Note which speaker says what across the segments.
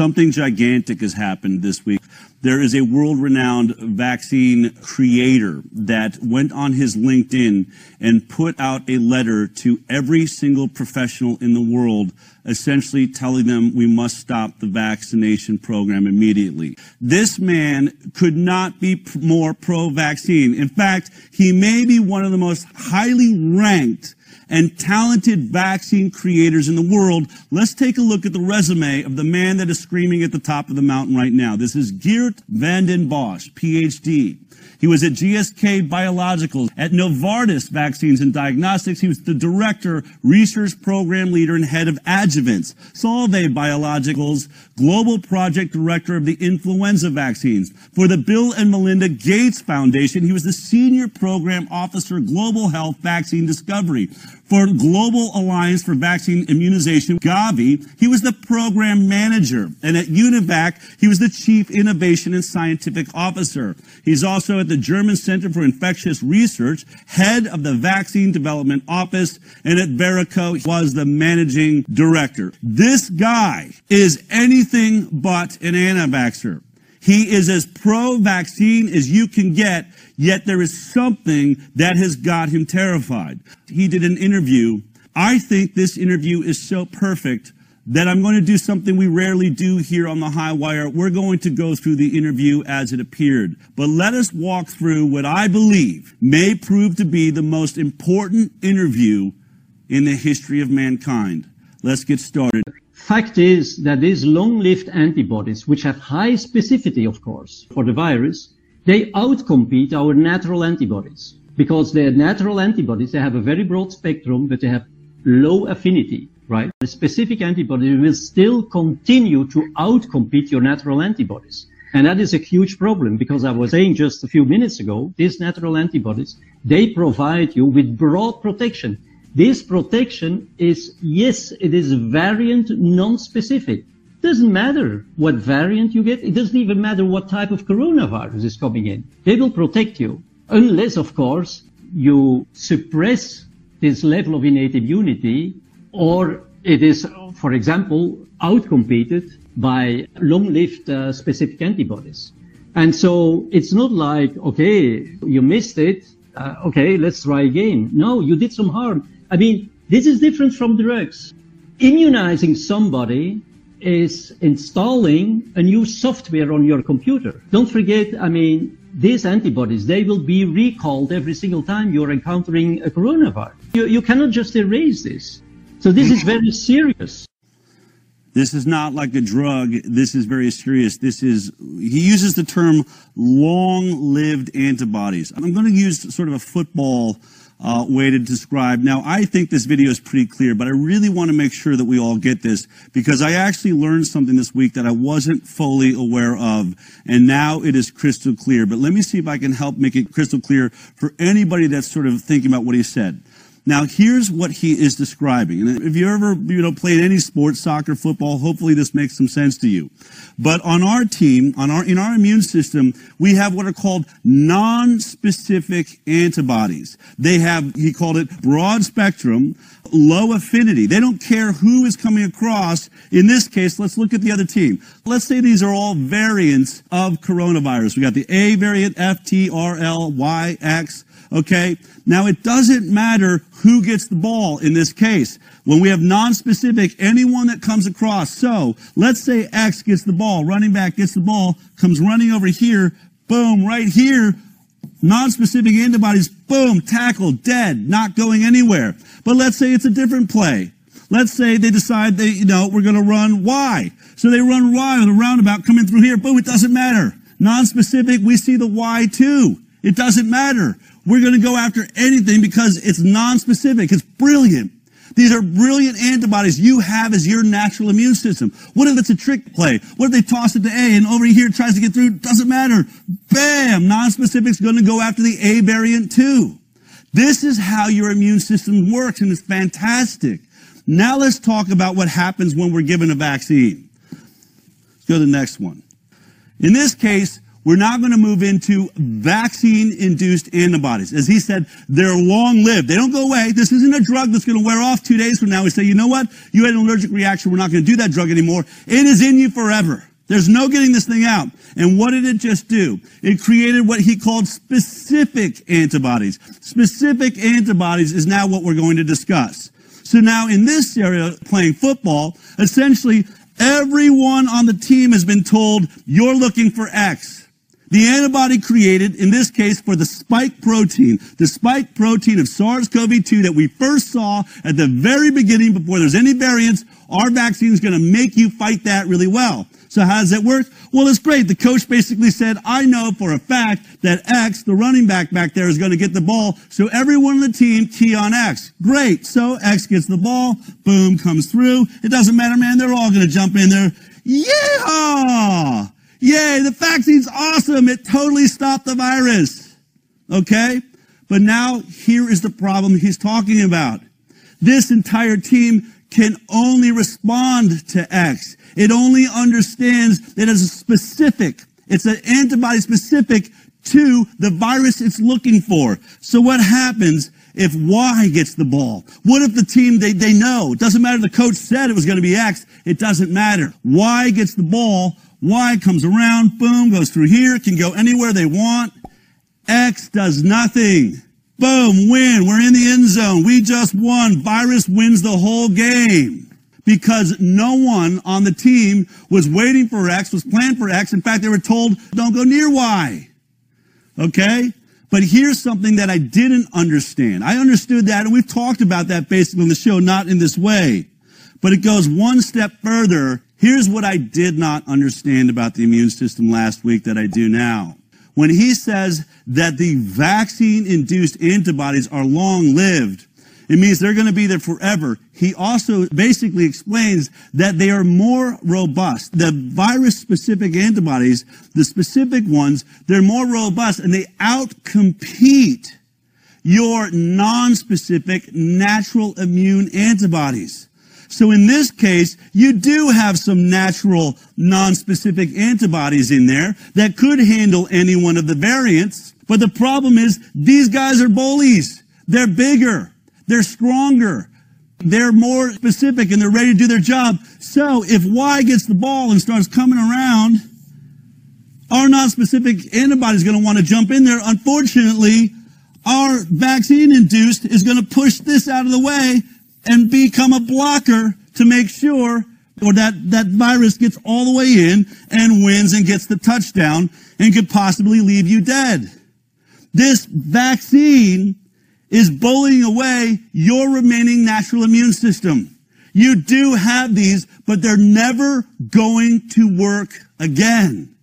Speaker 1: something gigantic has happened this week. There is a world-renowned vaccine creator that went on his LinkedIn and put out a letter to every single professional in the world, essentially telling them we must stop the vaccination program immediately. This man could not be more pro-vaccine. In fact, he may be one of the most highly ranked and talented vaccine creators in the world. Let's take a look at the resume of the man that is screaming at the top of the mountain right now. This is Geert Vanden Bossche, PhD. He was at GSK Biologicals, at Novartis Vaccines and Diagnostics. He was the director, research program leader, and head of adjuvants. Solvay Biologicals, global project director of the influenza vaccines. For the Bill and Melinda Gates Foundation, he was the senior program officer, global health vaccine discovery. For Global Alliance for Vaccine Immunization, Gavi, he was the program manager. And at UNIVAC, he was the chief innovation and scientific officer. He's also at the German Center for Infectious Research, head of the Vaccine Development Office, and at Verrico was the managing director. This guy is anything but an anti-vaxxer. He is as pro-vaccine as you can get, yet there is something that has got him terrified. He did an interview. I think this interview is so perfect that I'm going to do something we rarely do here on the High Wire. We're going to go through the interview as it appeared. But let us walk through what I believe may prove to be the most important interview in the history of mankind. Let's get started.
Speaker 2: Fact is that these long-lived antibodies, which have high specificity, of course, for the virus, they outcompete our natural antibodies because the natural antibodies, they have a very broad spectrum, but they have low affinity, right? The specific antibody will still continue to outcompete your natural antibodies. And that is a huge problem because I was saying just a few minutes ago, these natural antibodies, they provide you with broad protection. This protection is, yes, it is variant non-specific. Doesn't matter what variant you get. It doesn't even matter what type of coronavirus is coming in. They will protect you. Unless, of course, you suppress this level of innate immunity or it is, for example, outcompeted by long-lived uh, specific antibodies. And so it's not like, okay, you missed it. Uh, okay, let's try again. No, you did some harm. I mean, this is different from drugs. Immunizing somebody is installing a new software on your computer. Don't forget, I mean, these antibodies, they will be recalled every single time you're encountering a coronavirus. You, you cannot just erase this. So this is very serious.
Speaker 1: This is not like a drug. This is very serious. This is, he uses the term long-lived antibodies. I'm going to use sort of a football uh, way to describe. Now, I think this video is pretty clear, but I really want to make sure that we all get this because I actually learned something this week that I wasn't fully aware of, and now it is crystal clear. But let me see if I can help make it crystal clear for anybody that's sort of thinking about what he said. Now, here's what he is describing. And if you ever, you know, played any sport, soccer, football, hopefully this makes some sense to you. But on our team, on our, in our immune system, we have what are called non-specific antibodies. They have, he called it broad spectrum, low affinity. They don't care who is coming across. In this case, let's look at the other team. Let's say these are all variants of coronavirus. We got the A variant, F, T, R, L, Y, X, Okay? Now it doesn't matter who gets the ball in this case. When we have non-specific, anyone that comes across. So let's say X gets the ball, running back gets the ball, comes running over here, boom, right here, non-specific antibodies, boom, tackle, dead, not going anywhere. But let's say it's a different play. Let's say they decide they, you know, we're going to run Y. So they run Y with a roundabout coming through here. Boom, it doesn't matter. Non-specific, we see the Y too. It doesn't matter. We're going to go after anything because it's non-specific. It's brilliant. These are brilliant antibodies you have as your natural immune system. What if it's a trick play? What if they toss it to A and over here tries to get through? Doesn't matter. Bam! Non-specific is going to go after the A variant too. This is how your immune system works and it's fantastic. Now let's talk about what happens when we're given a vaccine. Let's go to the next one. In this case, we're now going to move into vaccine induced antibodies. As he said, they're long lived. They don't go away. This isn't a drug that's going to wear off two days from now. We say, you know what? You had an allergic reaction. We're not going to do that drug anymore. It is in you forever. There's no getting this thing out. And what did it just do? It created what he called specific antibodies. Specific antibodies is now what we're going to discuss. So now in this area, playing football, essentially everyone on the team has been told, you're looking for X. The antibody created, in this case, for the spike protein, the spike protein of SARS-CoV-2 that we first saw at the very beginning before there's any variants, our vaccine is going to make you fight that really well. So how does that work? Well, it's great. The coach basically said, I know for a fact that X, the running back back there, is going to get the ball. So everyone on the team key on X. Great. So X gets the ball. Boom, comes through. It doesn't matter, man. They're all going to jump in there. Yeah! Yay, the vaccine's awesome. It totally stopped the virus. Okay? But now here is the problem he's talking about. This entire team can only respond to X. It only understands that it's a specific, it's an antibody specific to the virus it's looking for. So what happens if Y gets the ball? What if the team, they, they know, it doesn't matter the coach said it was going to be X, it doesn't matter. Y gets the ball, Y comes around, boom, goes through here, can go anywhere they want. X does nothing. Boom, win. We're in the end zone. We just won. Virus wins the whole game because no one on the team was waiting for X, was planned for X. In fact, they were told, don't go near Y. Okay? But here's something that I didn't understand. I understood that, and we've talked about that basically on the show, not in this way. But it goes one step further. Here's what I did not understand about the immune system last week that I do now. When he says that the vaccine induced antibodies are long lived, it means they're going to be there forever. He also basically explains that they are more robust. The virus specific antibodies, the specific ones, they're more robust and they outcompete your non-specific natural immune antibodies. So in this case, you do have some natural non-specific antibodies in there that could handle any one of the variants. But the problem is these guys are bullies. They're bigger. They're stronger. They're more specific and they're ready to do their job. So if Y gets the ball and starts coming around, our non-specific antibody is going to want to jump in there. Unfortunately, our vaccine induced is going to push this out of the way and become a blocker to make sure or that, that virus gets all the way in and wins and gets the touchdown and could possibly leave you dead. This vaccine is bullying away your remaining natural immune system. You do have these, but they're never going to work again.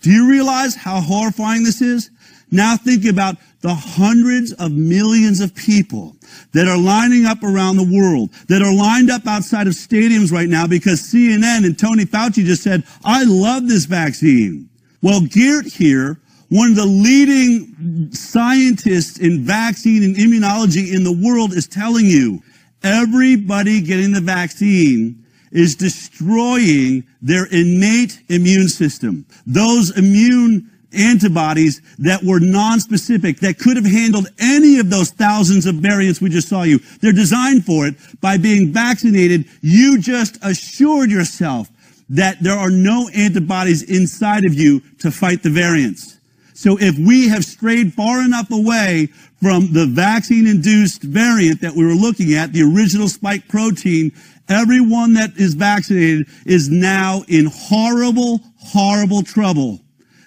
Speaker 1: Do you realize how horrifying this is? Now think about the hundreds of millions of people that are lining up around the world, that are lined up outside of stadiums right now because CNN and Tony Fauci just said, I love this vaccine. Well, Geert here one of the leading scientists in vaccine and immunology in the world is telling you everybody getting the vaccine is destroying their innate immune system. Those immune antibodies that were non-specific, that could have handled any of those thousands of variants we just saw you. They're designed for it. By being vaccinated, you just assured yourself that there are no antibodies inside of you to fight the variants. So if we have strayed far enough away from the vaccine induced variant that we were looking at, the original spike protein, everyone that is vaccinated is now in horrible, horrible trouble.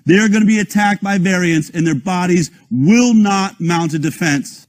Speaker 1: They're going to be attacked by variants and their bodies will not mount a defense.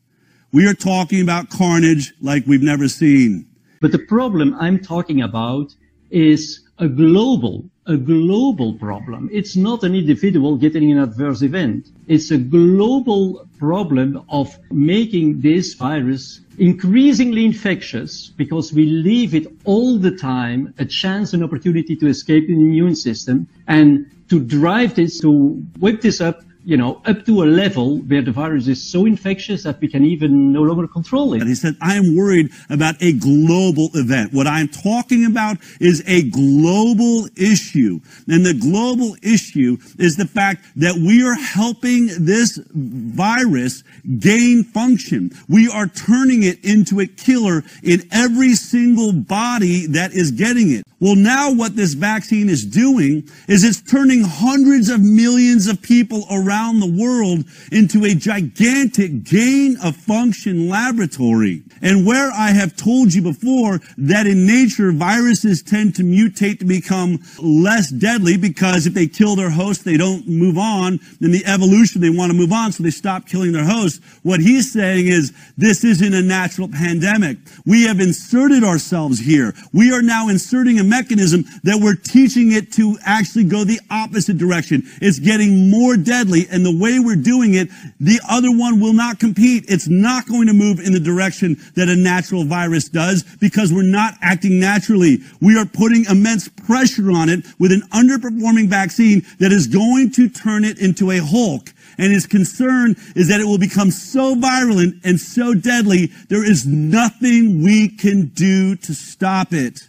Speaker 1: We are talking about carnage like we've never seen.
Speaker 2: But the problem I'm talking about is a global a global problem. It's not an individual getting an adverse event. It's a global problem of making this virus increasingly infectious because we leave it all the time a chance and opportunity to escape the immune system and to drive this, to whip this up you know, up to a level where the virus is so infectious that we can even no longer control it.
Speaker 1: And he said, I am worried about a global event. What I'm talking about is a global issue. And the global issue is the fact that we are helping this virus gain function. We are turning it into a killer in every single body that is getting it. Well, now what this vaccine is doing is it's turning hundreds of millions of people around the world into a gigantic gain of function laboratory. And where I have told you before that in nature, viruses tend to mutate to become less deadly because if they kill their host, they don't move on. In the evolution, they want to move on, so they stop killing their host. What he's saying is this isn't a natural pandemic. We have inserted ourselves here. We are now inserting a mechanism that we're teaching it to actually go the opposite direction. It's getting more deadly, and the way we're doing it, the other one will not compete. It's not going to move in the direction that a natural virus does because we're not acting naturally. We are putting immense pressure on it with an underperforming vaccine that is going to turn it into a Hulk. And his concern is that it will become so virulent and so deadly, there is nothing we can do to stop it.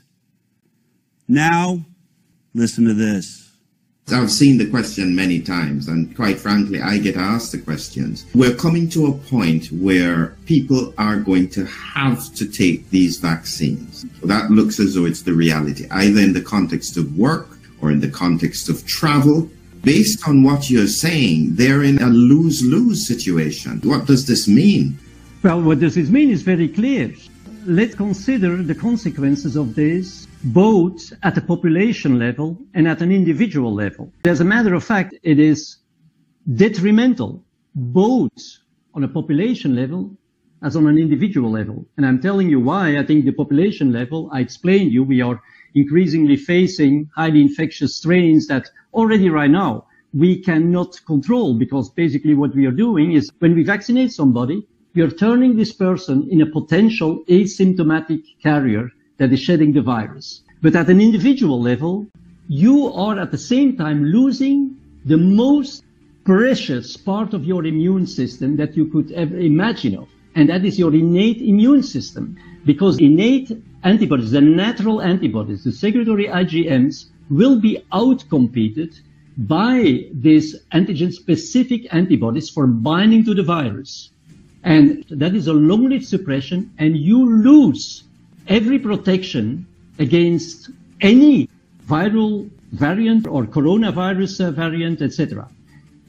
Speaker 1: Now, listen to this.
Speaker 3: I've seen the question many times, and quite frankly, I get asked the questions. We're coming to a point where people are going to have to take these vaccines. That looks as though it's the reality, either in the context of work or in the context of travel. Based on what you're saying, they're in a lose lose situation. What does this mean?
Speaker 2: Well, what does this mean is very clear. Let's consider the consequences of this both at the population level and at an individual level. As a matter of fact, it is detrimental both on a population level as on an individual level. And I'm telling you why I think the population level, I explained you, we are increasingly facing highly infectious strains that already right now we cannot control because basically what we are doing is when we vaccinate somebody, we are turning this person in a potential asymptomatic carrier that is shedding the virus. But at an individual level, you are at the same time losing the most precious part of your immune system that you could ever imagine of. And that is your innate immune system. Because innate antibodies, the natural antibodies, the secretory IgMs, will be outcompeted by these antigen specific antibodies for binding to the virus. And that is a long lived suppression, and you lose every protection against any viral variant or coronavirus uh, variant, etc.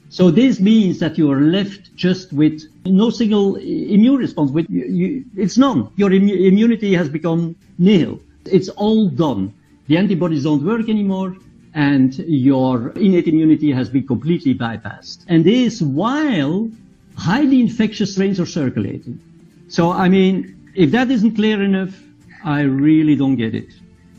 Speaker 2: So this means that you are left just with no single immune response. With you, you, it's none. Your immu- immunity has become nil. It's all done. The antibodies don't work anymore, and your innate immunity has been completely bypassed. And this while highly infectious strains are circulating. So I mean, if that isn't clear enough, I really don't get it.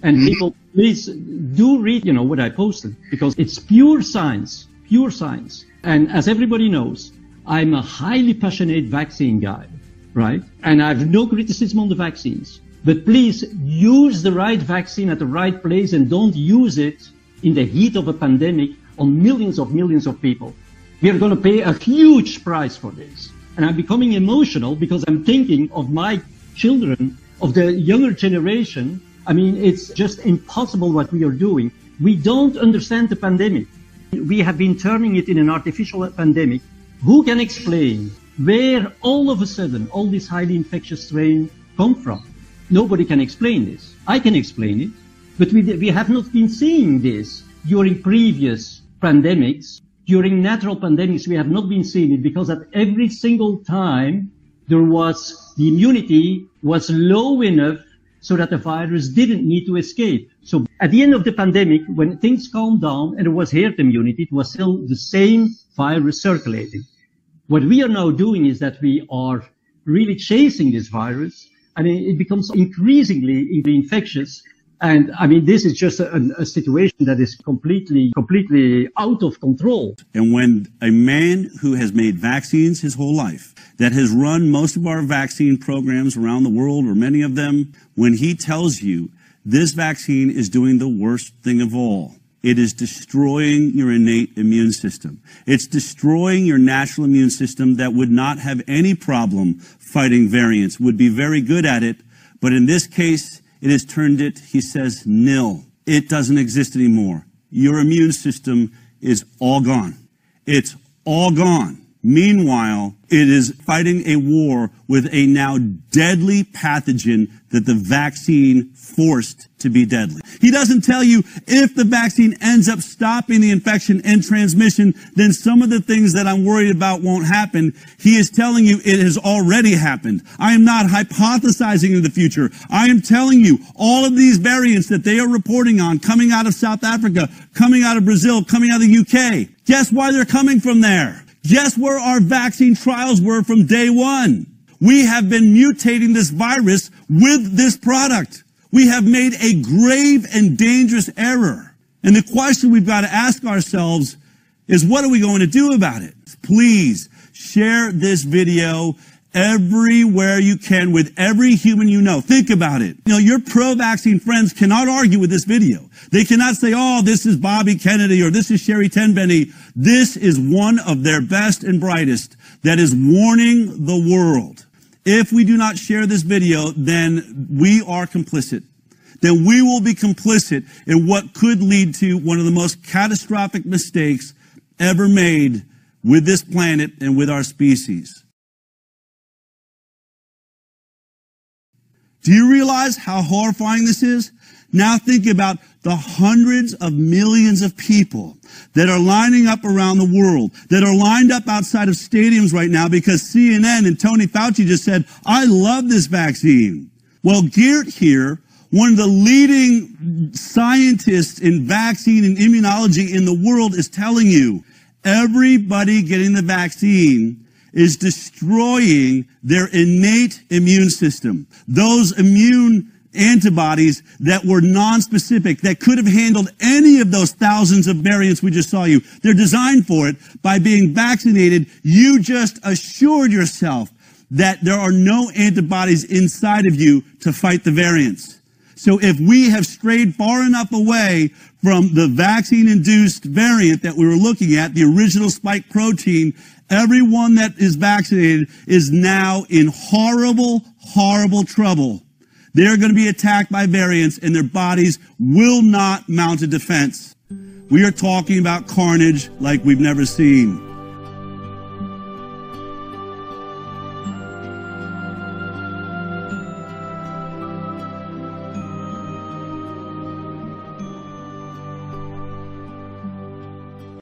Speaker 2: And
Speaker 3: Mm-hmm.
Speaker 2: people, please do read, you know, what I posted because it's pure science, pure science. And as everybody knows, I'm a highly passionate vaccine guy, right? And I have no criticism on the vaccines. But please use the right vaccine at the right place and don't use it in the heat of a pandemic on millions of millions of people. We are going to pay a huge price for this. And I'm becoming emotional because I'm thinking of my children, of the younger generation. I mean, it's just impossible what we are doing. We don't understand the pandemic. We have been turning it in an artificial pandemic. Who can explain where all of a sudden all this highly infectious strain come from? Nobody can explain this. I can explain it, but we, we have not been seeing this during previous pandemics. During natural pandemics, we have not been seeing it because at every single time there was the immunity was low enough so that the virus didn't need to escape. So at the end of the pandemic, when things calmed down and there was herd immunity, it was still the same virus circulating. What we are now doing is that we are really chasing this virus and it it becomes increasingly infectious. And I mean, this is just a, a situation that is completely, completely out of control.
Speaker 1: And when a man who has made vaccines his whole life, that has run most of our vaccine programs around the world, or many of them, when he tells you this vaccine is doing the worst thing of all, It is destroying your innate immune system. It's destroying your natural immune system that would not have any problem fighting variants, would be very good at it. But in this case, it has turned it, he says, nil. It doesn't exist anymore. Your immune system is all gone. It's all gone. Meanwhile, it is fighting a war with a now deadly pathogen that the vaccine forced to be deadly. He doesn't tell you if the vaccine ends up stopping the infection and transmission, then some of the things that I'm worried about won't happen. He is telling you it has already happened. I am not hypothesizing in the future. I am telling you all of these variants that they are reporting on coming out of South Africa, coming out of Brazil, coming out of the UK. Guess why they're coming from there? Guess where our vaccine trials were from day one? We have been mutating this virus with this product. We have made a grave and dangerous error. And the question we've got to ask ourselves is what are we going to do about it? Please share this video everywhere you can with every human you know. Think about it. You know, your pro-vaccine friends cannot argue with this video. They cannot say, oh, this is Bobby Kennedy or this is Sherry Tenpenny. This is one of their best and brightest that is warning the world. If we do not share this video, then we are complicit. Then we will be complicit in what could lead to one of the most catastrophic mistakes ever made with this planet and with our species. Do you realize how horrifying this is? Now think about the hundreds of millions of people that are lining up around the world, that are lined up outside of stadiums right now because CNN and Tony Fauci just said, I love this vaccine. Well, Geert here, one of the leading scientists in vaccine and immunology in the world is telling you, everybody getting the vaccine is destroying their innate immune system. Those immune antibodies that were non-specific, that could have handled any of those thousands of variants we just saw you. They're designed for it. By being vaccinated, you just assured yourself that there are no antibodies inside of you to fight the variants. So if we have strayed far enough away from the vaccine-induced variant that we were looking at, the original spike protein, everyone that is vaccinated is now in horrible, horrible trouble. They're going to be attacked by variants and their bodies will not mount a defense. We are talking about carnage like we've never seen.